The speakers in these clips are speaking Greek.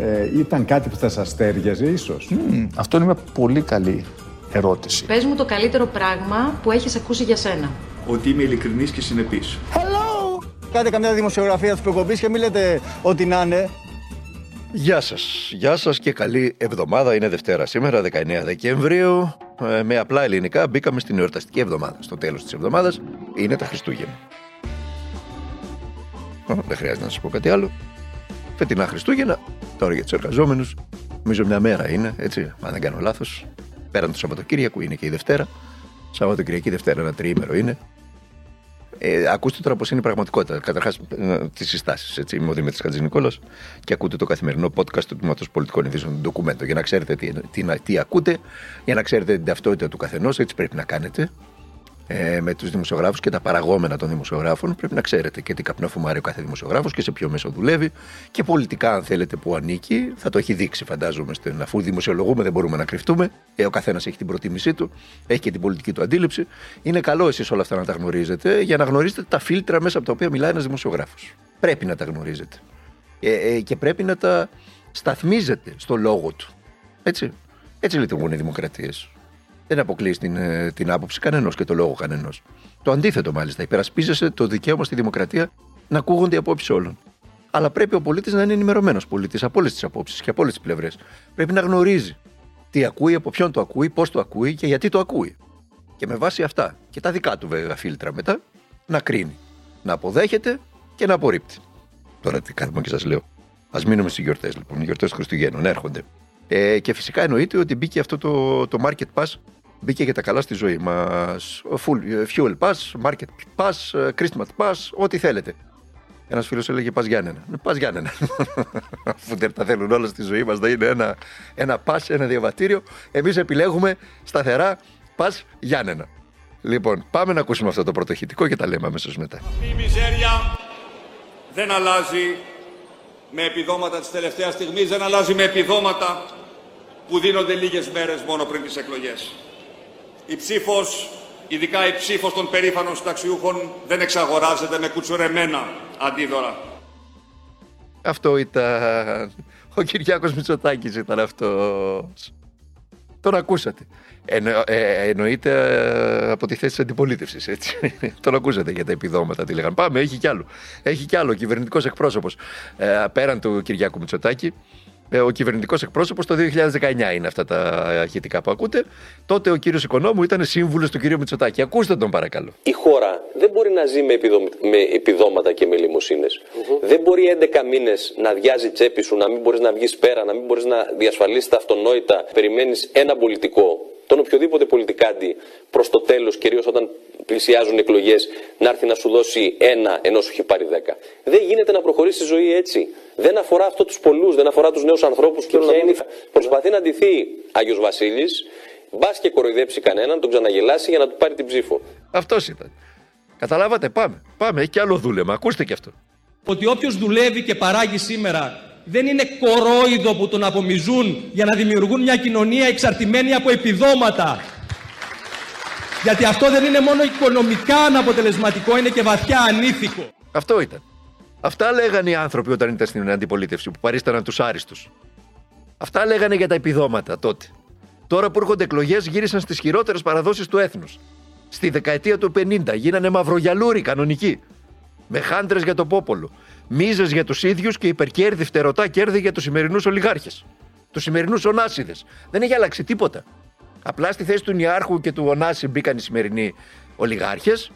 ε, ήταν κάτι που θα σας τέριαζε ίσως. Αυτό είναι μια πολύ καλή ερώτηση. Πες μου το καλύτερο πράγμα που έχεις ακούσει για σένα. Ότι είμαι ειλικρινής και συνεπής. Κάντε καμιά δημοσιογραφία τη προκοπή και μην λέτε ότι να είναι. Γεια σας. Γεια σας και καλή εβδομάδα. Είναι Δευτέρα σήμερα, 19 Δεκεμβρίου. Ε, με απλά ελληνικά μπήκαμε στην εορταστική εβδομάδα. Στο τέλος της εβδομάδας είναι τα Χριστούγεννα. Ω, δεν χρειάζεται να σας πω κάτι άλλο. Φετινά Χριστούγεννα, τώρα για τους εργαζόμενους, νομίζω μια μέρα είναι, έτσι, αν δεν κάνω λάθος. Πέραν το Σαββατοκύριακο είναι και η Δευτέρα. Σαββατοκυριακή Δευτέρα ένα τριήμερο είναι. Ε, ακούστε τώρα πώς είναι η πραγματικότητα. Καταρχάς, τις συστάσεις. Είμαι ο Δημήτρης Χατζηνικόλας και ακούτε το καθημερινό podcast του Τμήματος Πολιτικών Ειδήσεων του Ντοκουμέντο. Για να ξέρετε τι, τι, τι ακούτε, για να ξέρετε την ταυτότητα του καθενός, έτσι πρέπει να κάνετε. Ε, με τους δημοσιογράφους και τα παραγόμενα των δημοσιογράφων. Πρέπει να ξέρετε και τι καπνό φουμάρει ο κάθε δημοσιογράφος και σε ποιο μέσο δουλεύει. Και πολιτικά, αν θέλετε, που ανήκει, θα το έχει δείξει, φαντάζομαι. Στην, αφού δημοσιολογούμε, δεν μπορούμε να κρυφτούμε. Ε, ο καθένας έχει την προτίμησή του, έχει και την πολιτική του αντίληψη. Είναι καλό εσείς όλα αυτά να τα γνωρίζετε για να γνωρίζετε τα φίλτρα μέσα από τα οποία μιλάει ένας δημοσιογράφος. Πρέπει να τα γνωρίζετε. Ε, ε, και πρέπει να τα σταθμίζετε στο λόγο του. Έτσι. Έτσι λειτουργούν οι δημοκρατίες. Δεν αποκλείεις την, ε, την άποψη κανενό και το λόγο κανενό. Το αντίθετο, μάλιστα. Υπερασπίζεσαι το δικαίωμα στη δημοκρατία να ακούγονται οι απόψεις όλων. Αλλά πρέπει ο πολίτης να είναι ενημερωμένος πολίτης από όλες τις απόψεις και από όλες τις πλευρές. Πρέπει να γνωρίζει τι ακούει, από ποιον το ακούει, πώς το ακούει και γιατί το ακούει. Και με βάση αυτά και τα δικά του βέβαια φίλτρα μετά να κρίνει. Να αποδέχεται και να απορρίπτει. Τώρα τι κάθομαι και σας λέω. Α μείνουμε στις γιορτές λοιπόν. Οι γιορτές Χριστουγέννων έρχονται. Ε, και φυσικά εννοείται ότι μπήκε αυτό το, το market pass μπήκε για τα καλά στη ζωή μας. Full, fuel pass, market pass, Christmas pass, ό,τι θέλετε. Ένας φίλος έλεγε Πας Γιάννενα. Πας Γιάννενα. Αφού δεν τα θέλουν όλα στη ζωή μας, θα είναι ένα, ένα pass, ένα διαβατήριο. Εμείς επιλέγουμε σταθερά Πας Γιάννενα. Λοιπόν, πάμε να ακούσουμε αυτό το πρωτοχητικό και τα λέμε αμέσως μετά. Η μιζέρια δεν αλλάζει με επιδόματα της τελευταίας στιγμής, δεν αλλάζει με επιδόματα που δίνονται λίγες μέρες μόνο πριν τις εκλογές. Η ψήφος, ειδικά η ψήφος των περήφανων συνταξιούχων, δεν εξαγοράζεται με κουτσουρεμένα αντίδωρα. Αυτό ήταν. Ο Κυριάκος Μητσοτάκης ήταν αυτός. Τον ακούσατε. Εννο, ε, εννοείται ε, από τη θέση της αντιπολίτευσης. Τον ακούσατε για τα επιδόματα, τι λέγανε. Πάμε, έχει κι άλλο. Έχει κι άλλο. Ο κυβερνητικός εκπρόσωπος ε, πέραν του Κυριάκου Μητσοτάκη ε, ο κυβερνητικός εκπρόσωπος το 2019 είναι αυτά τα αρχιτικά που ακούτε. Τότε ο κύριος Οικονόμου ήταν σύμβουλος του κυρίου Μητσοτάκη. Ακούστε τον παρακαλώ. Η χώρα δεν μπορεί να ζει με, επιδο... με επιδόματα και με λιμοσύνες. Δεν μπορεί 11 μήνες να διάζει τσέπη σου, να μην μπορείς να βγεις πέρα, να μην μπορείς να διασφαλίσεις τα αυτονόητα. Περιμένεις ένα πολιτικό, τον οποιοδήποτε πολιτικάντη, προς το τέλος, κυρίως όταν πλησιάζουν εκλογές, να έρθει να σου δώσει ένα ενώ σου έχει πάρει δέκα. Δεν γίνεται να προχωρήσει η ζωή έτσι. Δεν αφορά αυτό τους πολλούς, δεν αφορά τους νέους ανθρώπους. Και ποια είναι... Προσπαθεί να ντυθεί Άγιος Βασίλης, μπας και κοροϊδέψει κανέναν, τον ξαναγελάσει για να του πάρει την ψήφο. Αυτός ήταν. Καταλάβατε, πάμε. Πάμε, έχει και άλλο δούλεμα. Ακούστε και αυτό. Ότι όποιος δουλεύει και παράγει σήμερα δεν είναι κορόιδο που τον απομιζούν για να δημιουργούν μια κοινωνία εξαρτημένη από επιδόματα. Γιατί αυτό δεν είναι μόνο οικονομικά αναποτελεσματικό, είναι και βαθιά ανήθικο. Αυτό ήταν. Αυτά λέγανε οι άνθρωποι όταν ήταν στην αντιπολίτευση που παρίσταναν τους άριστους. Αυτά λέγανε για τα επιδόματα τότε. Τώρα που έρχονται εκλογές, γύρισαν στις χειρότερες παραδόσεις του έθνους. Στη δεκαετία του 50 γίνανε μαυρογιαλούροι κανονικοί. Με χάντρες για το πόπολο. Μίζες για τους ίδιους και υπερκέρδη, φτερωτά κέρδη για τους σημερινούς ολιγάρχες. Τους σημερινούς ονάσιδες. Δεν έχει αλλάξει τίποτα. Απλά στη θέση του Νιάρχου και του Ωνάση μπήκαν οι σημερινοί ολιγάρχες.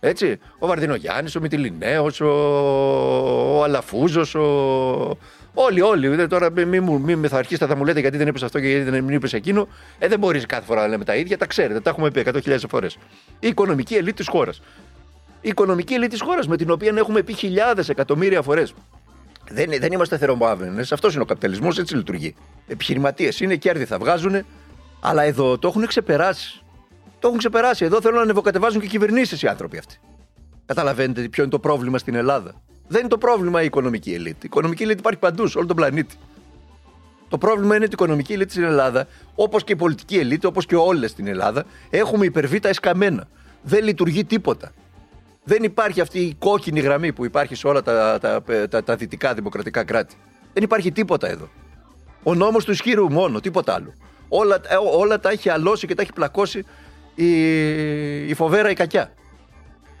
Έτσι. Ο Βαρδινογιάννης, ο Μητυλινέος, ο, ο Αλαφούζος, ο... Όλοι, όλοι. Δεν, τώρα μην μη, μη, μη θα αρχίσετε θα μου λέτε γιατί δεν είπες αυτό και γιατί δεν είπες εκείνο. Ε, δεν μπορείς κάθε φορά να λέμε τα ίδια. Τα ξέρετε, τα έχουμε πει 100.000 φορές. Η οικονομική ελίτ της χώρας. Η οικονομική ελίτ της χώρας με την οποία έχουμε πει χιλιάδες εκατομμύρια φορές. Δεν, δεν είμαστε θερομάβαινε. Αυτός είναι ο καπιταλισμός, έτσι λειτουργεί. Επιχειρηματίες είναι, κέρδη θα βγάζουν, αλλά εδώ το έχουν ξεπεράσει. Το έχουν ξεπεράσει. Εδώ θέλουν να ανεβοκατεβάζουν και κυβερνήσεις οι άνθρωποι αυτοί. Καταλαβαίνετε ποιο είναι το πρόβλημα στην Ελλάδα. Δεν είναι το πρόβλημα η οικονομική ελίτ. Η οικονομική ελίτ υπάρχει παντού, σε όλο τον πλανήτη. Το πρόβλημα είναι ότι η οικονομική ελίτ στην Ελλάδα, όπως και η πολιτική ελίτ, όπως και όλες στην Ελλάδα, έχουμε υπερβεί τα εσκαμμένα. Δεν λειτουργεί τίποτα. Δεν υπάρχει αυτή η κόκκινη γραμμή που υπάρχει σε όλα τα, τα, τα, τα δυτικά δημοκρατικά κράτη. Δεν υπάρχει τίποτα εδώ. Ο νόμος του ισχύρου μόνο, τίποτα άλλο. Όλα, ε, όλα τα έχει αλώσει και τα έχει πλακώσει η, η φοβέρα η κακιά.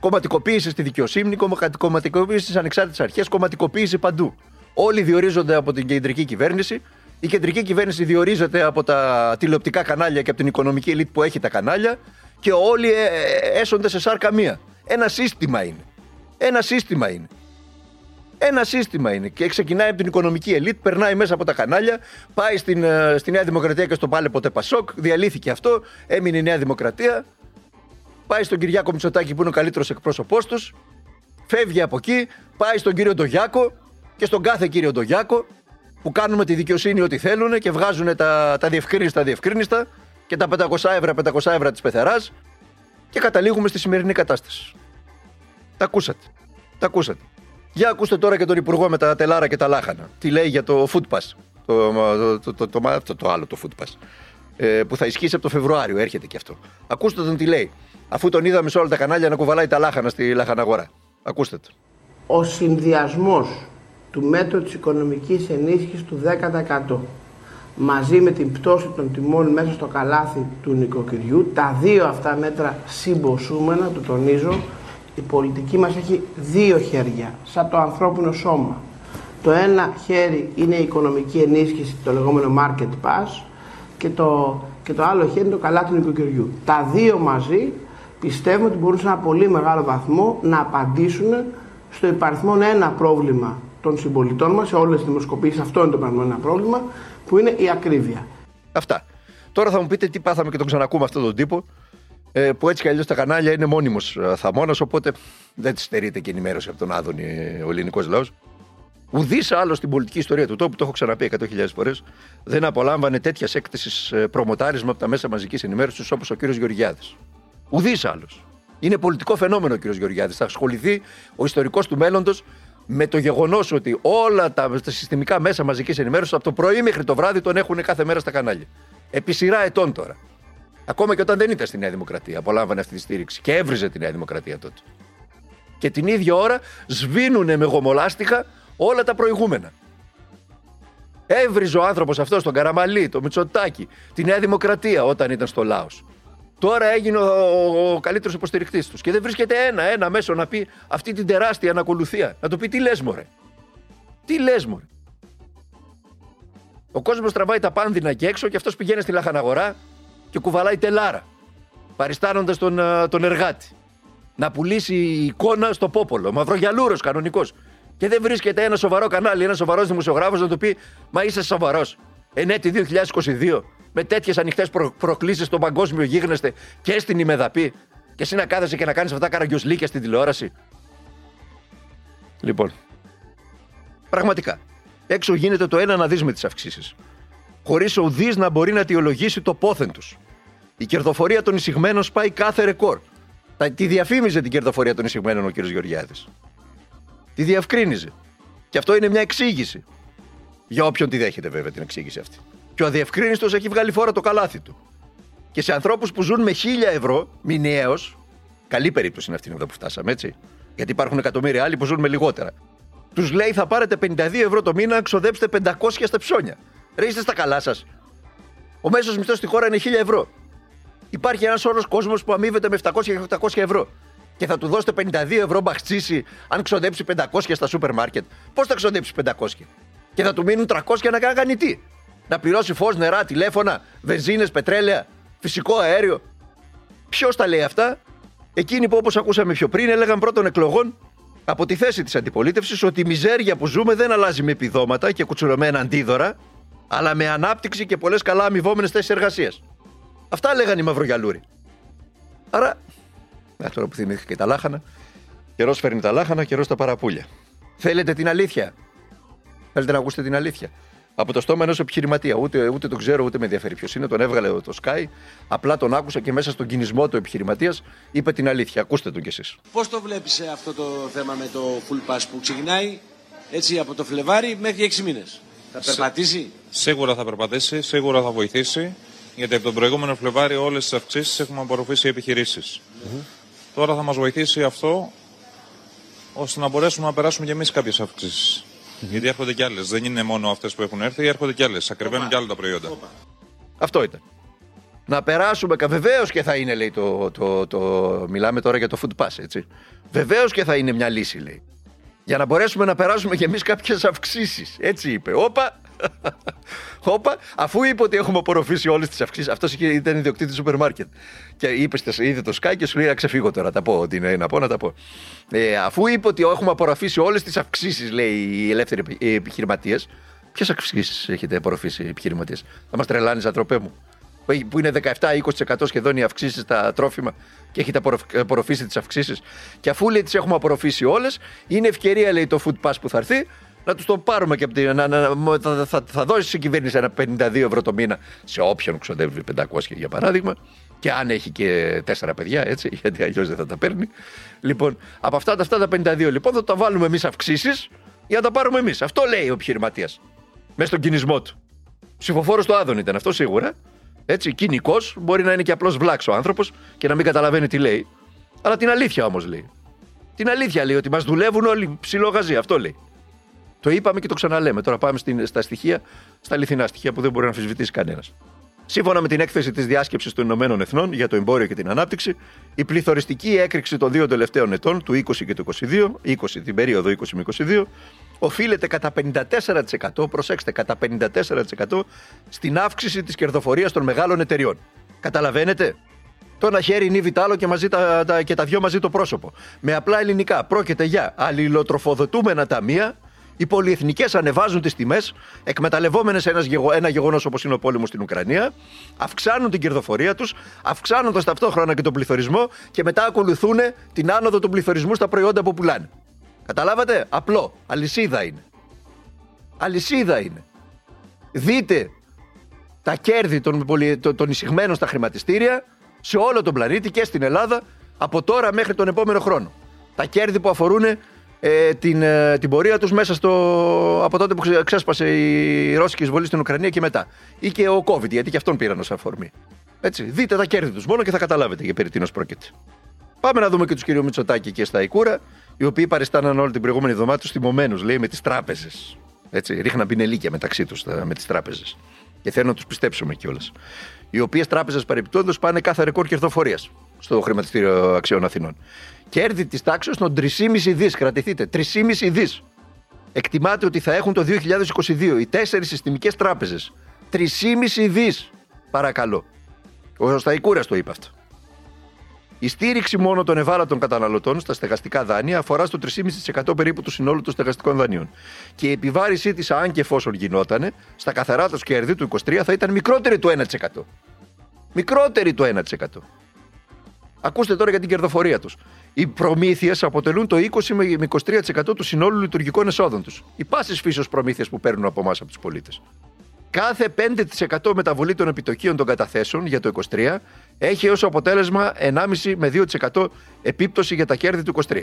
Κομματικοποίησης στη δικαιοσύνη, κομματικοποίησης στις ανεξάρτητες αρχές, κομματικοποίηση παντού. Όλοι διορίζονται από την κεντρική κυβέρνηση. Η κεντρική κυβέρνηση διορίζεται από τα τηλεοπτικά κανάλια και από την οικονομική ελίτ που έχει τα κανάλια και όλοι ε, ε, έσονται σε σάρκα μία. Ένα σύστημα είναι. Ένα σύστημα είναι. Ένα σύστημα είναι. Και ξεκινάει από την οικονομική ελίτ, περνάει μέσα από τα κανάλια, πάει στην, ε, στη Νέα Δημοκρατία και στο πάλε ποτέ Πασόκ, διαλύθηκε αυτό, έμεινε η Νέα Δημοκρατία, πάει στον Κυριάκο Μητσοτάκη που είναι ο καλύτερος εκπρόσωπός τους, φεύγει από εκεί, πάει στον κύριο Ντογιάκο και στον κάθε κύριο Ντογιάκο που κάνουμε τη δικαιοσύνη ό,τι θέλουν και βγάζουν τα, τα διευκρίνηστα διευκρίνηστα και τα 500 ευρώ 500 ευρώ της πεθεράς και καταλήγουμε στη σημερινή κατάσταση. Τα ακούσατε. Τα ακούσατε. Για ακούστε τώρα και τον Υπουργό με τα τελάρα και τα λάχανα. Τι λέει για το food pass. Το, το, το, το, το, το άλλο το food pass. Ε, που θα ισχύσει από το Φεβρουάριο. Έρχεται και αυτό. Ακούστε τον τι λέει. Αφού τον είδαμε σε όλα τα κανάλια να κουβαλάει τα λάχανα στη λαχαναγορά. Ακούστε το. Ο συνδυασμός του μέτρου της οικονομικής ενίσχυσης του 10% μαζί με την πτώση των τιμών μέσα στο καλάθι του νοικοκυριού, τα δύο αυτά μέτρα συμποσούμενα, το τονίζω, η πολιτική μας έχει δύο χέρια, σαν το ανθρώπινο σώμα. Το ένα χέρι είναι η οικονομική ενίσχυση, το λεγόμενο market pass, και το, και το άλλο χέρι είναι το καλάθι του νοικοκυριού. Τα δύο μαζί πιστεύουμε ότι μπορούν σε ένα πολύ μεγάλο βαθμό να απαντήσουν στο υπαριθμό ένα πρόβλημα των συμπολιτών μας, σε όλες τις δημοσκοπήσεις, αυτό είναι το υπαριθμό ένα πρόβλημα, που είναι η ακρίβεια. Αυτά. Τώρα θα μου πείτε τι πάθαμε και τον ξανακούμε αυτόν τον τύπο, ε, που έτσι κι αλλιώς τα κανάλια είναι μόνιμος ε, θαμώνας, οπότε δεν της στερείται και ενημέρωση από τον Άδωνη ε, ο ελληνικός λαός. Ουδής άλλο στην πολιτική ιστορία του τόπου, το έχω ξαναπεί 100.000 φορές, δεν απολάμβανε τέτοιας έκθεσης προμοτάρισμα από τα μέσα μαζικής ενημέρωσης όπως ο κύριος Γεωργιάδης. Ουδής άλλος. Είναι πολιτικό φαινόμενο ο κύριος Γεωργιάδης. Θα ασχοληθεί ο ιστορικός του μέλλοντος με το γεγονός ότι όλα τα, τα συστημικά μέσα μαζικής ενημέρωσης από το πρωί μέχρι το βράδυ τον έχουν κάθε μέρα στα κανάλια. Επί σειρά ετών τώρα. Ακόμα και όταν δεν ήταν στη Νέα Δημοκρατία, απολάμβανε αυτή τη στήριξη και έβριζε τη Νέα Δημοκρατία τότε. Και την ίδια ώρα σβήνουν με γομολάστιχα όλα τα προηγούμενα. Έβριζε ο άνθρωπος αυτός τον Καραμαλή, το Μητσοτάκι, τη Νέα Δημοκρατία όταν ήταν στο λαό. Τώρα έγινε ο, ο, ο καλύτερος υποστηρικτής τους. Και δεν βρίσκεται ένα-ένα μέσο να πει αυτή την τεράστια ανακολουθία. Να του πει τι λες, Μωρέ; Τι λες, Μωρέ; Ο κόσμος τραβάει τα πάνδυνα και έξω και αυτός πηγαίνει στη λαχαναγορά και κουβαλάει τελάρα. Παριστάνοντας τον, τον εργάτη. Να πουλήσει εικόνα στο πόπολο. Μαυρογιαλούρος κανονικός. Και δεν βρίσκεται ένα σοβαρό κανάλι, ένα σοβαρός δημοσιογράφος να του πει Μα είσαι σοβαρός. Ενέτη 2022 με τέτοιες ανοιχτές προ- προκλήσεις στον παγκόσμιο γίγνεσθε και στην ημεδαπή. Και εσύ να κάθεσαι και να κάνεις αυτά καραγκιοσλίκια στην τηλεόραση. Λοιπόν. Πραγματικά. Έξω γίνεται το ένα να δεις με τις αυξήσεις. Χωρίς ο ουδή να μπορεί να αιτιολογήσει το πόθεν τους. Η κερδοφορία των εισηγμένων σπάει κάθε ρεκόρ. Τα, τη διαφήμιζε την κερδοφορία των εισηγμένων ο κ. Γεωργιάδης. Τη διευκρίνιζε. Και αυτό είναι μια εξήγηση. Για όποιον τη δέχεται βέβαια την εξήγηση αυτή. Και ο αδιευκρίνιστος έχει βγάλει φόρα το καλάθι του. Και σε ανθρώπους που ζουν με 1000 ευρώ μηνιαίως, καλή περίπτωση είναι αυτή εδώ που φτάσαμε, έτσι. Γιατί υπάρχουν εκατομμύρια άλλοι που ζουν με λιγότερα. Τους λέει θα πάρετε 52 ευρώ το μήνα, ξοδέψτε 500 στα ψώνια. Ρε είστε στα καλά σας. Ο μέσος μισθός στη χώρα είναι 1000 ευρώ. Υπάρχει ένας όρος κόσμος που αμείβεται με 700 και 800 ευρώ. Και θα του δώσετε 52 ευρώ μπαχτσίση αν ξοδέψει 500 στα σούπερ μάρκετ. Πώς θα ξοδέψει 500. Και θα του μείνουν 300 να κάνει τι. Να πληρώσει φως, νερά, τηλέφωνα, βενζίνες, πετρέλαια, φυσικό αέριο. Ποιος τα λέει αυτά, εκείνοι που όπως ακούσαμε πιο πριν έλεγαν πρώτων εκλογών από τη θέση της αντιπολίτευσης ότι η μιζέρια που ζούμε δεν αλλάζει με επιδόματα και κουτσουρωμένα αντίδωρα, αλλά με ανάπτυξη και πολλές καλά αμοιβόμενες θέσεις εργασίας. Αυτά λέγανε οι μαυρογιαλούροι. Άρα, ε, τώρα που θυμήθηκα και τα λάχανα, καιρός φέρνει τα λάχανα, καιρός τα παραπούλια. Θέλετε την αλήθεια; Θέλετε να ακούσετε την αλήθεια; Από το στόμα ενός επιχειρηματία. Ούτε, ούτε τον ξέρω, ούτε με ενδιαφέρει ποιος είναι. Τον έβγαλε το Sky. Απλά τον άκουσα και μέσα στον κινησμό του επιχειρηματίας είπε την αλήθεια. Ακούστε τον κι εσείς. Πώς το βλέπεις αυτό το θέμα με το full pass που ξεκινάει έτσι από το Φλεβάρι μέχρι 6 μήνες; Θα περπατήσει; Σίγουρα θα περπατήσει, σίγουρα θα βοηθήσει. Γιατί από τον προηγούμενο Φλεβάρι όλες τις αυξήσεις έχουμε απορροφήσει οι επιχειρήσεις. Τώρα θα μας βοηθήσει αυτό ώστε να μπορέσουμε να περάσουμε κι εμείς κάποιες αυξήσεις. Γιατί έρχονται κι άλλες. Δεν είναι μόνο αυτές που έχουν έρθει, έρχονται κι άλλες. Ακριβένουν κι άλλα τα προϊόντα. Αυτό ήταν. Να περάσουμε. Βεβαίως και θα είναι, λέει το, το, το, Μιλάμε τώρα για το food pass, έτσι. Βεβαίως και θα είναι μια λύση, λέει. Για να μπορέσουμε να περάσουμε κι εμείς κάποιες αυξήσεις. Έτσι είπε. Όπα, Όπα, αφού είπε ότι έχουμε απορροφήσει όλες τις αυξήσεις. Αυτός ήταν ιδιοκτήτης σούπερ μάρκετ. Και είπε, είδε το Sky και σου λέει: Να ξεφύγω τώρα. Τα πω. Ότι είναι να πω, να τα πω. Ε, αφού είπε ότι έχουμε απορροφήσει όλες τις αυξήσεις, λέει οι ελεύθεροι επιχειρηματίε. Ποιες αυξήσεις έχετε απορροφήσει οι επιχειρηματίες; Θα μας τρελάνεις, ατροπέ μου. Που είναι 17-20% σχεδόν οι αυξήσεις στα τρόφιμα και έχετε απορροφήσει τις αυξήσεις. Και αφού λέει τις έχουμε απορροφήσει όλες, είναι ευκαιρία, λέει το food pass που θα έρθει, να τους το πάρουμε και από την. Να, να, θα, θα, θα δώσει η κυβέρνηση ένα 52 ευρώ το μήνα σε όποιον ξοδεύει 500 για παράδειγμα. Και αν έχει και τέσσερα παιδιά, έτσι, γιατί αλλιώς δεν θα τα παίρνει. Λοιπόν, από αυτά τα, αυτά τα 52 λοιπόν θα τα βάλουμε εμείς αυξήσεις για να τα πάρουμε εμείς. Αυτό λέει ο επιχειρηματίας. Μέσα στον κινησμό του. Ψηφοφόρος του Άδων ήταν αυτό σίγουρα. Έτσι, κοινικός, μπορεί να είναι και απλό βλάξ ο άνθρωπος και να μην καταλαβαίνει τι λέει. Αλλά την αλήθεια όμως λέει. Την αλήθεια λέει ότι μας δουλεύουν όλοι ψηλόγαζοι. Αυτό λέει. Το είπαμε και το ξαναλέμε. Τώρα πάμε στην, στα στοιχεία, στα αληθινά στοιχεία που δεν μπορεί να αμφισβητήσει κανένας. Σύμφωνα με την έκθεση της Διάσκεψης των Ηνωμένων Εθνών για το εμπόριο και την ανάπτυξη, η πληθωριστική έκρηξη των δύο τελευταίων ετών, του 20 και του 22, 20, την περίοδο 20 με 22, οφείλεται κατά 54%, προσέξτε, κατά 54% στην αύξηση της κερδοφορίας των μεγάλων εταιριών. Καταλαβαίνετε, το ένα χέρι νύβει το άλλο και, μαζί τα, τα, και τα δυο μαζί το πρόσωπο. Με απλά ελληνικά πρόκειται για αλληλοτροφοδοτούμενα ταμεία οι πολυεθνικές ανεβάζουν τις τιμές, εκμεταλλευόμενες ένας, ένα γεγονός όπως είναι ο πόλεμος στην Ουκρανία, αυξάνουν την κερδοφορία τους, αυξάνοντας ταυτόχρονα και τον πληθωρισμό και μετά ακολουθούν την άνοδο του πληθωρισμού στα προϊόντα που πουλάνε. Καταλάβατε, απλό. Αλυσίδα είναι. Αλυσίδα είναι. Δείτε τα κέρδη των, των εισηγμένων στα χρηματιστήρια σε όλο τον πλανήτη και στην Ελλάδα από τώρα μέχρι τον επόμενο χρόνο. Τα κέρδη που αφορούν ε, την, ε, την πορεία τους μέσα στο. από τότε που ξέσπασε η ρώσικη εισβολή στην Ουκρανία και μετά. Ή και ο COVID, γιατί και αυτόν πήραν ως αφορμή. Έτσι, δείτε τα κέρδη τους μόνο και θα καταλάβετε για περί τίνος πρόκειται. Πάμε να δούμε και τους κύριο Μητσοτάκη και στα Ικούρα, οι οποίοι παριστάναν όλη την προηγούμενη εβδομάδα τους θυμωμένους, λέει, με τις τράπεζες. Έτσι, ρίχναν πινελίκια μεταξύ τους με τις τράπεζες. Και θέλω να τους πιστέψουμε κιόλας. Οι οποίες τράπεζες παρεπιπτόντω πάνε κάθε ρεκόρ κερδοφορίας στο χρηματιστήριο αξιών Αθηνών. Κέρδη της τάξης των 3,5 δις. Κρατηθείτε. 3,5 δις. Εκτιμάται ότι θα έχουν το 2022 οι τέσσερις συστημικές τράπεζες. 3,5 δις. Παρακαλώ. Ο Σταϊκούρας το είπε αυτό. Η στήριξη μόνο των ευάλωτων καταναλωτών στα στεγαστικά δάνεια αφορά στο 3,5% περίπου του συνόλου των στεγαστικών δανείων. Και η επιβάρησή της, αν και εφόσον γινότανε, στα καθαρά του κέρδη του 23 θα ήταν μικρότερη του 1%. Μικρότερη του 1%. Ακούστε τώρα για την κερδοφορία τους. Οι προμήθειες αποτελούν το 20 με 23% του συνόλου λειτουργικών εσόδων τους. Οι πάσης φύσεως προμήθειες που παίρνουν από εμάς από τους πολίτες. Κάθε 5% μεταβολή των επιτοκίων των καταθέσεων για το 23 έχει ως αποτέλεσμα 1,5 με 2% επίπτωση για τα κέρδη του 23.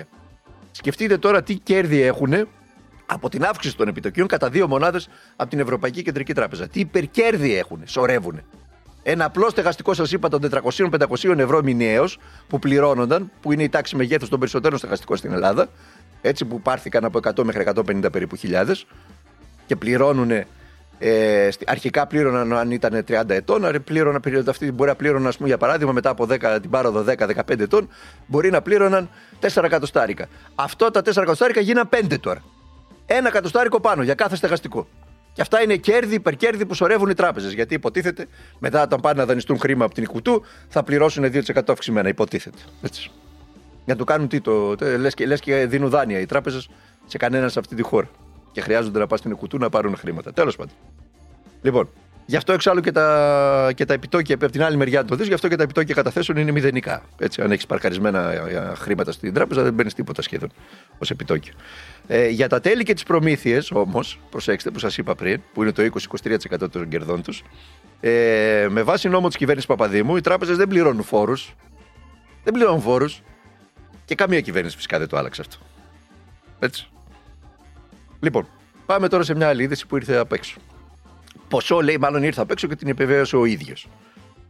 Σκεφτείτε τώρα τι κέρδη έχουν από την αύξηση των επιτοκίων κατά δύο μονάδες από την Ευρωπαϊκή Κεντρική Τράπεζα. Τι υπερκέρδη έχουν, σωρεύουν. Ένα απλό στεγαστικό, σας είπα, των 400-500 ευρώ μηνιαίως που πληρώνονταν, που είναι η τάξη μεγέθους των περισσότερων στεγαστικών στην Ελλάδα, έτσι που πάρθηκαν από 100 μέχρι 150 περίπου χιλιάδες και πληρώνουν. Ε, αρχικά πλήρωναν αν ήταν 30 ετών, αλλά πλήρωναν αυτή μπορεί να πλήρωναν, πούμε, για παράδειγμα, μετά από 10, την πάροδο 10-15 ετών, μπορεί να πλήρωναν 4 εκατοστάρικα. Αυτό τα 4 εκατοστάρικα γίναν 5 τώρα. Ένα εκατοστάρικο πάνω για κάθε στεγαστικό. Και αυτά είναι κέρδη, υπερκέρδη που σωρεύουν οι τράπεζες. Γιατί υποτίθεται μετά, όταν πάνε να δανειστούν χρήμα από την Οικουτού, θα πληρώσουν 2% αυξημένα. Υποτίθεται. Έτσι. Για να το κάνουν τι, το, λες, και, λες και δίνουν δάνεια οι τράπεζες σε κανένα σε αυτή τη χώρα. Και χρειάζονται να πας στην Οικουτού να πάρουν χρήματα. Τέλος πάντων. Λοιπόν, γι' αυτό εξάλλου και τα, και τα επιτόκια από την άλλη μεριά το δεις, γι' αυτό και τα επιτόκια καταθέσεων είναι μηδενικά. Έτσι, αν έχεις παρκαρισμένα ε, χρήματα στην τράπεζα, δεν παίρνεις τίποτα σχεδόν ως επιτόκιο. Ε, για τα τέλη και τις προμήθειες, όμως, προσέξτε που σας είπα πριν, που είναι το 20-23% των κερδών τους, ε, με βάση νόμο της κυβέρνησης Παπαδήμου, οι τράπεζες δεν πληρώνουν φόρους. Δεν πληρώνουν φόρους. Και καμία κυβέρνηση φυσικά δεν το άλλαξε αυτό. Έτσι. Λοιπόν, πάμε τώρα σε μια άλλη είδηση που ήρθε απ' έξω. Ποσό λέει, μάλλον ήρθε απ' έξω και την επιβεβαίωσε ο ίδιος.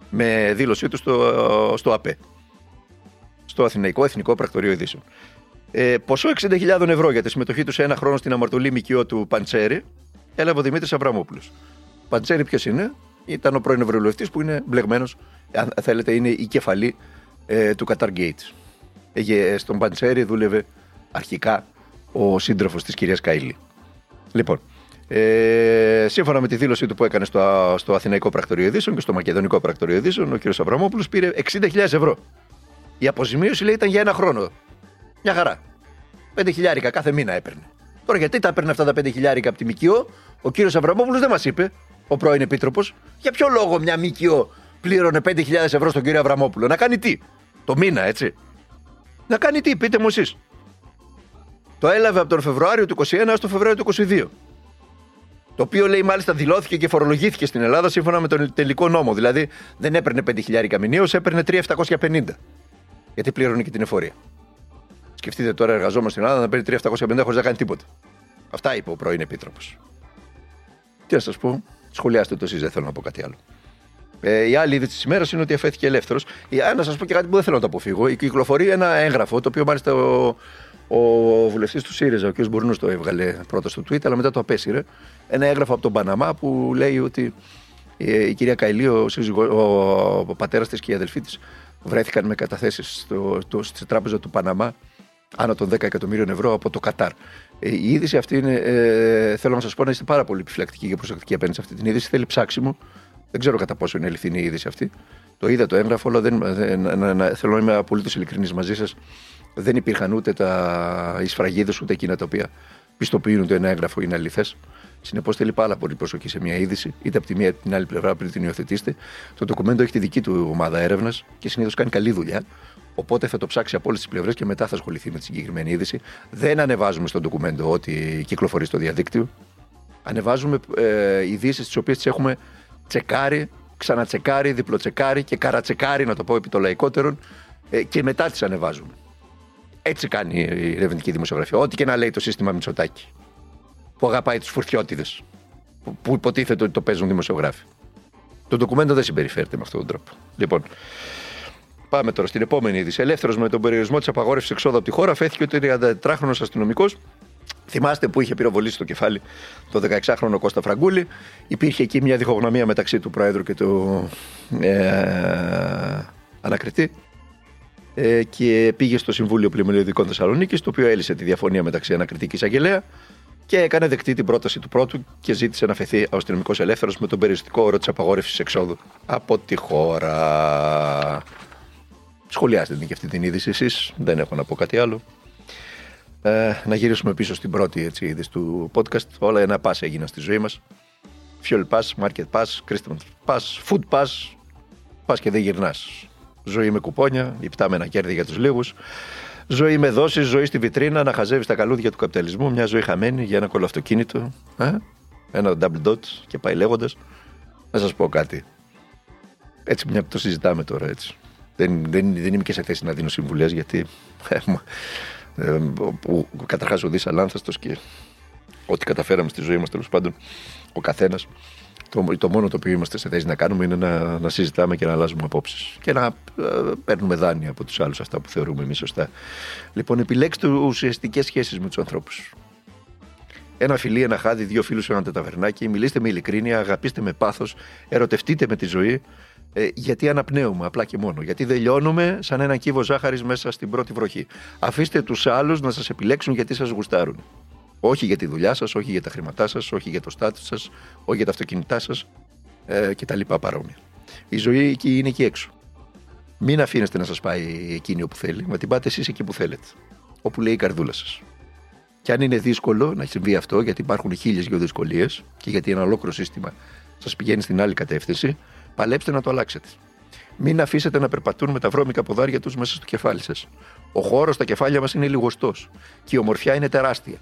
Με δήλωσή του στο, στο ΑΠΕ. Στο Αθηναϊκό Εθνικό Πρακτορείο Ειδήσεων. Ε, ποσό 60.000 ευρώ για τη συμμετοχή του σε ένα χρόνο στην αμαρτωλή μικιό του Παντσέρη έλαβε ο Δημήτρης Αβραμόπουλος. Παντσέρη ποιος είναι, ήταν ο πρώην Ευρωβουλευτής που είναι μπλεγμένος, αν θέλετε, είναι η κεφαλή ε, του Qatar Gates. Ε, στον Παντσέρη δούλευε αρχικά ο σύντροφος της κυρίας Καήλη. Λοιπόν, ε, σύμφωνα με τη δήλωσή του που έκανε στο, στο Αθηναϊκό Πρακτορείο Ειδήσεων και στο Μακεδονικό Πρακτορείο Ειδήσεων, ο κ. Αβραμόπουλος πήρε 60.000 ευρώ. Η αποζημίωση λέει ήταν για ένα χρόνο. Μια χαρά. 5 χιλιάρικα κάθε μήνα έπαιρνε. Τώρα γιατί τα έπαιρνε αυτά τα 5 χιλιάρικα από τη ΜΚΟ, ο κύριος Αβραμόπουλος δεν μας είπε, ο πρώην επίτροπος, για ποιο λόγο μια ΜΚΟ πλήρωνε 5.000 ευρώ στον κύριο Αβραμόπουλο. Να κάνει τι; Το μήνα, έτσι. Να κάνει τι, πείτε μου εσείς. Το έλαβε από τον Φεβρουάριο του 21 έως τον Φεβρουάριο του 22. Το οποίο λέει μάλιστα δηλώθηκε και φορολογήθηκε στην Ελλάδα σύμφωνα με τον τελικό νόμο. Δηλαδή δεν έπαιρνε 5.000 μηνύως, έπαιρνε 3.750. Γιατί πλήρωνε και την εφορία. Σκεφτείτε τώρα, εργαζόμενο στην Ελλάδα να παίρνει 3.750 χωρίς να κάνει τίποτα. Αυτά είπε ο πρώην επίτροπος. Τι να σας πω, σχολιάστε το εσείς, δεν θέλω να πω κάτι άλλο. Ε, η άλλη είδηση της ημέρας είναι ότι αφέθηκε ελεύθερος. Ε, να σας πω και κάτι που δεν θέλω να το αποφύγω. Κυκλοφορεί ένα έγγραφο, το οποίο μάλιστα ο, ο βουλευτής του ΣΥΡΙΖΑ, ο κ. Μπουρνούς, το έβγαλε πρώτα στο tweet, αλλά μετά το απέσυρε. Ένα έγγραφο από τον Παναμά που λέει ότι ε, η κυρία Καηλή, ο, ο, ο πατέρας της και η αδελφή της βρέθηκαν με καταθέσεις στη τράπεζα του Παναμά άνω των 10 εκατομμύριων ευρώ από το Κατάρ. Ε, η είδηση αυτή είναι, ε, θέλω να σας πω, να είστε πάρα πολύ επιφυλακτικοί και προσεκτικοί απέναντι σε αυτή την είδηση. Θέλει ψάξιμο. Δεν ξέρω κατά πόσο είναι αληθινή η είδηση αυτή. Το είδα το έγγραφο, αλλά δεν, δεν, να, να, θέλω να είμαι απολύτως ειλικρινής μαζί σας. Δεν υπήρχαν ούτε τα εισφραγίδες ούτε εκείνα τα οποία πιστοποιούν ότι ένα έγγραφο είναι αληθές. Συνεπώς θέλει πάρα πολύ προσοχή σε μια είδηση, είτε από τη μία είτε την άλλη πλευρά πριν την υιοθετήσετε. Το ντοκουμέντο έχει τη δική του ομάδα έρευνας και συνήθως κάνει καλή δουλειά. Οπότε θα το ψάξει από όλες τις πλευρές και μετά θα ασχοληθεί με τη συγκεκριμένη είδηση. Δεν ανεβάζουμε στο ντοκουμέντο ό,τι κυκλοφορεί στο διαδίκτυο. Ανεβάζουμε ε, ειδήσεις τις οποίες τις έχουμε τσεκάρει, ξανατσεκάρει, διπλοτσεκάρει και καρατσεκάρει, να το πω επί το λαϊκότερων, ε, και μετά τις ανεβάζουμε. Έτσι κάνει η ερευνητική δημοσιογραφία. Ό,τι και να λέει το σύστημα Μητσοτάκη. Που αγαπάει τους φουρτιώτιδες. Που, που υποτίθεται ότι το παίζουν δημοσιογράφοι. Το ντοκουμέντο δεν συμπεριφέρεται με αυτόν τον τρόπο. Λοιπόν, Πάμε τώρα στην επόμενη είδηση. Ελεύθερος με τον περιορισμό της απαγόρευσης εξόδου από τη χώρα, φέθηκε ο 34χρονο αστυνομικός. Θυμάστε που είχε πυροβολήσει στο κεφάλι το 16χρονο Κώστα Φραγκούλη. Υπήρχε εκεί μια διχογνωμία μεταξύ του Πρόεδρου και του ε, ανακριτή. Ε, και πήγε στο Συμβούλιο Πλημμυριωδικών Θεσσαλονίκης, το οποίο έλυσε τη διαφωνία μεταξύ ανακριτή και εισαγγελέα και έκανε δεκτή την πρόταση του πρώτου και ζήτησε να φεθεί ο αστυνομικό ελεύθερος με τον περιοριστικό όρο της απαγόρευσης εξόδου από τη χώρα. Σχολιάστε την και αυτή την είδηση εσείς, δεν έχω να πω κάτι άλλο. Ε, να γυρίσουμε πίσω στην πρώτη έτσι, είδηση του podcast. Όλα ένα pass έγιναν στη ζωή μας. Fuel pass, market pass, Christmas pass, food pass. Πας και δεν γυρνάς. Ζωή με κουπόνια, υπτάμενα κέρδη για τους λίγους. Ζωή με δόσεις, ζωή στη βιτρίνα, να χαζεύεις τα καλούδια του καπιταλισμού. Μια ζωή χαμένη για ένα κολοαυτοκίνητο. Ε; Ένα double dot και πάει λέγοντας. Να σας πω κάτι. Έτσι, μια που το συζητάμε τώρα έτσι. Δεν, δεν, δεν είμαι και σε θέση να δίνω συμβουλές γιατί. Ε, ε, Καταρχάς ο Δή αλάνθαστο και ό,τι καταφέραμε στη ζωή μας τέλος πάντων ο καθένας. Το, το μόνο το οποίο είμαστε σε θέση να κάνουμε είναι να, να συζητάμε και να αλλάζουμε απόψεις και να ε, παίρνουμε δάνεια από τους άλλους αυτά που θεωρούμε εμείς σωστά. Λοιπόν, επιλέξτε ουσιαστικές σχέσεις με τους ανθρώπους. Ένα φιλί, ένα χάδι, δύο φίλους, ένα τεταβερνάκι. Μιλήστε με ειλικρίνεια, αγαπήστε με πάθος, ερωτευτείτε με τη ζωή. Ε, γιατί αναπνέουμε απλά και μόνο. Γιατί δεν λιώνουμε σαν ένα κύβο ζάχαρης μέσα στην πρώτη βροχή. Αφήστε τους άλλους να σας επιλέξουν γιατί σας γουστάρουν. Όχι για τη δουλειά σας, όχι για τα χρήματά σας, όχι για το στάτους σας, όχι για τα αυτοκίνητά σας ε, και τα λοιπά παρόμοια. Η ζωή εκεί είναι εκεί έξω. Μην αφήνεστε να σας πάει εκείνη όπου θέλει, μα την πάτε εσείς εκεί που θέλετε. Όπου λέει η καρδούλα σας. Και αν είναι δύσκολο να συμβεί αυτό, γιατί υπάρχουν χίλιες δυο δυσκολίες και γιατί ένα ολόκληρο σύστημα σας πηγαίνει στην άλλη κατεύθυνση, παλέψτε να το αλλάξετε. Μην αφήσετε να περπατούν με τα βρώμικα ποδάρια τους μέσα στο κεφάλι σας. Ο χώρος στα κεφάλια μας είναι λιγοστός και η ομορφιά είναι τεράστια.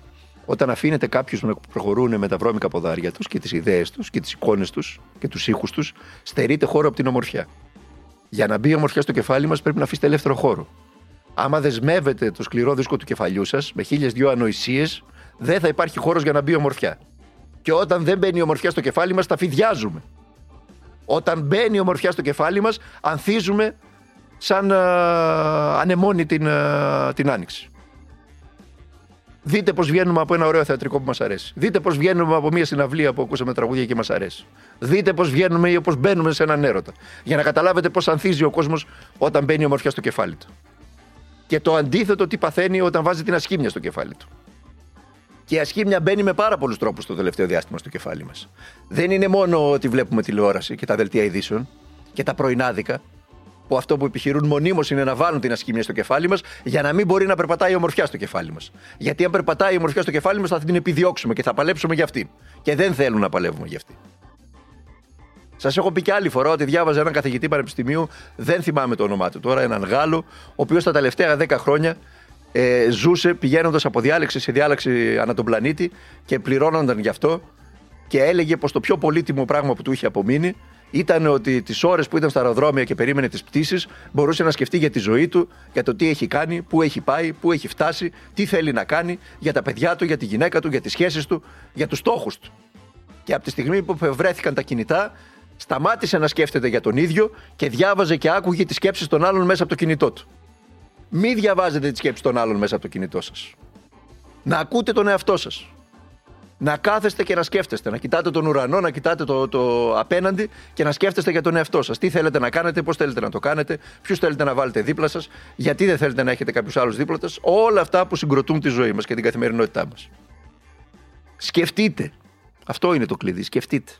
Όταν αφήνετε κάποιου να προχωρούν με τα βρώμικα ποδάρια τους και τις ιδέες τους και τις εικόνες τους και τους ήχους τους, στερείτε χώρο από την ομορφιά. Για να μπει η ομορφιά στο κεφάλι μας, πρέπει να αφήσετε ελεύθερο χώρο. Άμα δεσμεύετε το σκληρό δίσκο του κεφαλιού σας με χίλιες δυο ανοησίες, δεν θα υπάρχει χώρος για να μπει η ομορφιά. Και όταν δεν μπαίνει η ομορφιά στο κεφάλι μας, τα φιδιάζουμε. Όταν μπαίνει η ομορφιά στο κεφάλι μας, ανθίζουμε σαν α, ανεμόνι την, α, την άνοιξη. Δείτε πώς βγαίνουμε από ένα ωραίο θεατρικό που μας αρέσει. Δείτε πώς βγαίνουμε από μια συναυλία που ακούσαμε τραγούδια και μας αρέσει. Δείτε πώς βγαίνουμε ή πώ μπαίνουμε σε έναν έρωτα. Για να καταλάβετε πώς ανθίζει ο κόσμος όταν μπαίνει η ομορφιά στο κεφάλι του. Και το αντίθετο τι παθαίνει όταν βάζει την ασχήμια στο κεφάλι του. Και η ασχήμια μπαίνει με πάρα πολλούς τρόπους το τελευταίο διάστημα στο κεφάλι μας. Δεν είναι μόνο ότι βλέπουμε τηλεόραση και τα δελτία ειδήσεων και τα πρωινάδικα, που αυτό που επιχειρούν μονίμως είναι να βάλουν την ασχήμια στο κεφάλι μας για να μην μπορεί να περπατάει η ομορφιά στο κεφάλι μας. Γιατί αν περπατάει η ομορφιά στο κεφάλι μας θα την επιδιώξουμε και θα παλέψουμε για αυτήν. Και δεν θέλουν να παλεύουμε για αυτήν. Σας έχω πει και άλλη φορά ότι διάβαζα έναν καθηγητή πανεπιστημίου, δεν θυμάμαι το όνομά του τώρα, έναν Γάλλο, ο οποίος τα τελευταία 10 χρόνια ε, ζούσε πηγαίνοντας από διάλεξη σε διάλεξη ανά τον πλανήτη και πληρώνονταν γι' αυτό και έλεγε πως το πιο πολύτιμο πράγμα που του είχε απομείνει ήταν ότι τις ώρες που ήταν στα αεροδρόμια και περίμενε τις πτήσεις μπορούσε να σκεφτεί για τη ζωή του, για το τι έχει κάνει, πού έχει πάει, πού έχει φτάσει, τι θέλει να κάνει, για τα παιδιά του, για τη γυναίκα του, για τις σχέσεις του, για τους στόχους του. Και από τη στιγμή που βρέθηκαν τα κινητά, σταμάτησε να σκέφτεται για τον ίδιο και διάβαζε και άκουγε τις σκέψεις των άλλων μέσα από το κινητό του. Μη διαβάζετε τις σκέψεις των άλλων μέσα από το κινητό σας. Να ακούτε τον εαυτό σας. Να κάθεστε και να σκέφτεστε. Να κοιτάτε τον ουρανό, να κοιτάτε το, το απέναντι και να σκέφτεστε για τον εαυτό σας. Τι θέλετε να κάνετε, πώς θέλετε να το κάνετε, ποιους θέλετε να βάλετε δίπλα σας, γιατί δεν θέλετε να έχετε κάποιους άλλους δίπλα σας. Όλα αυτά που συγκροτούν τη ζωή μας και την καθημερινότητά μας. Σκεφτείτε. Αυτό είναι το κλειδί. Σκεφτείτε.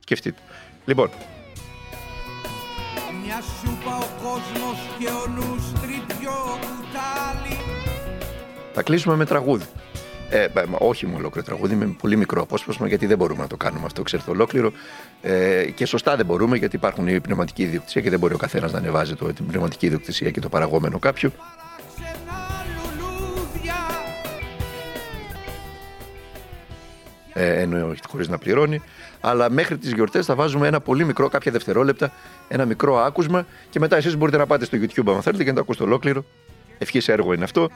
Σκεφτείτε. Λοιπόν, μια σούπα ο κόσμος και ο νους τρυπιό κουτάλι θα κλείσουμε με τραγούδι. Ε, όχι με ολόκληρο τραγούδι, με πολύ μικρό απόσπασμα, γιατί δεν μπορούμε να το κάνουμε αυτό, ξέρετε, ολόκληρο. Ε, και σωστά δεν μπορούμε, γιατί υπάρχουν η πνευματική ιδιοκτησία και δεν μπορεί ο καθένας να ανεβάζει το, την πνευματική ιδιοκτησία και το παραγόμενο κάποιου. Ε, ενώ χωρίς να πληρώνει. Αλλά μέχρι τις γιορτές θα βάζουμε ένα πολύ μικρό, κάποια δευτερόλεπτα, ένα μικρό άκουσμα και μετά εσείς μπορείτε να πάτε στο YouTube αν θέλετε και να το ακούσετε ολόκληρο. Ευχής έργο είναι αυτό.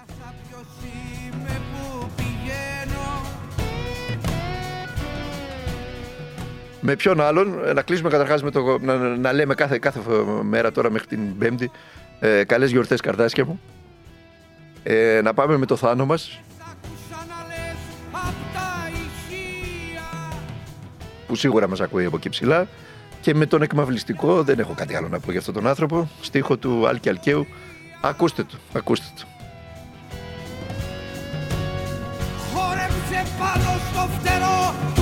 Με ποιον άλλον, ε, να κλείσουμε καταρχάς με το. Να, να, λέμε κάθε, κάθε μέρα τώρα μέχρι την Πέμπτη ε, καλές γιορτές, καρδάσια μου. Ε, να πάμε με το θάνο μας. Που σίγουρα μας ακούει από εκεί ψηλά. Και με τον εκμαυλιστικό, δεν έχω κάτι άλλο να πω για αυτόν τον άνθρωπο. Στίχο του Άλκη Αλκαίου. Ακούστε το, ακούστε το. Χόρεψε πάνω στο φτερό του καρχά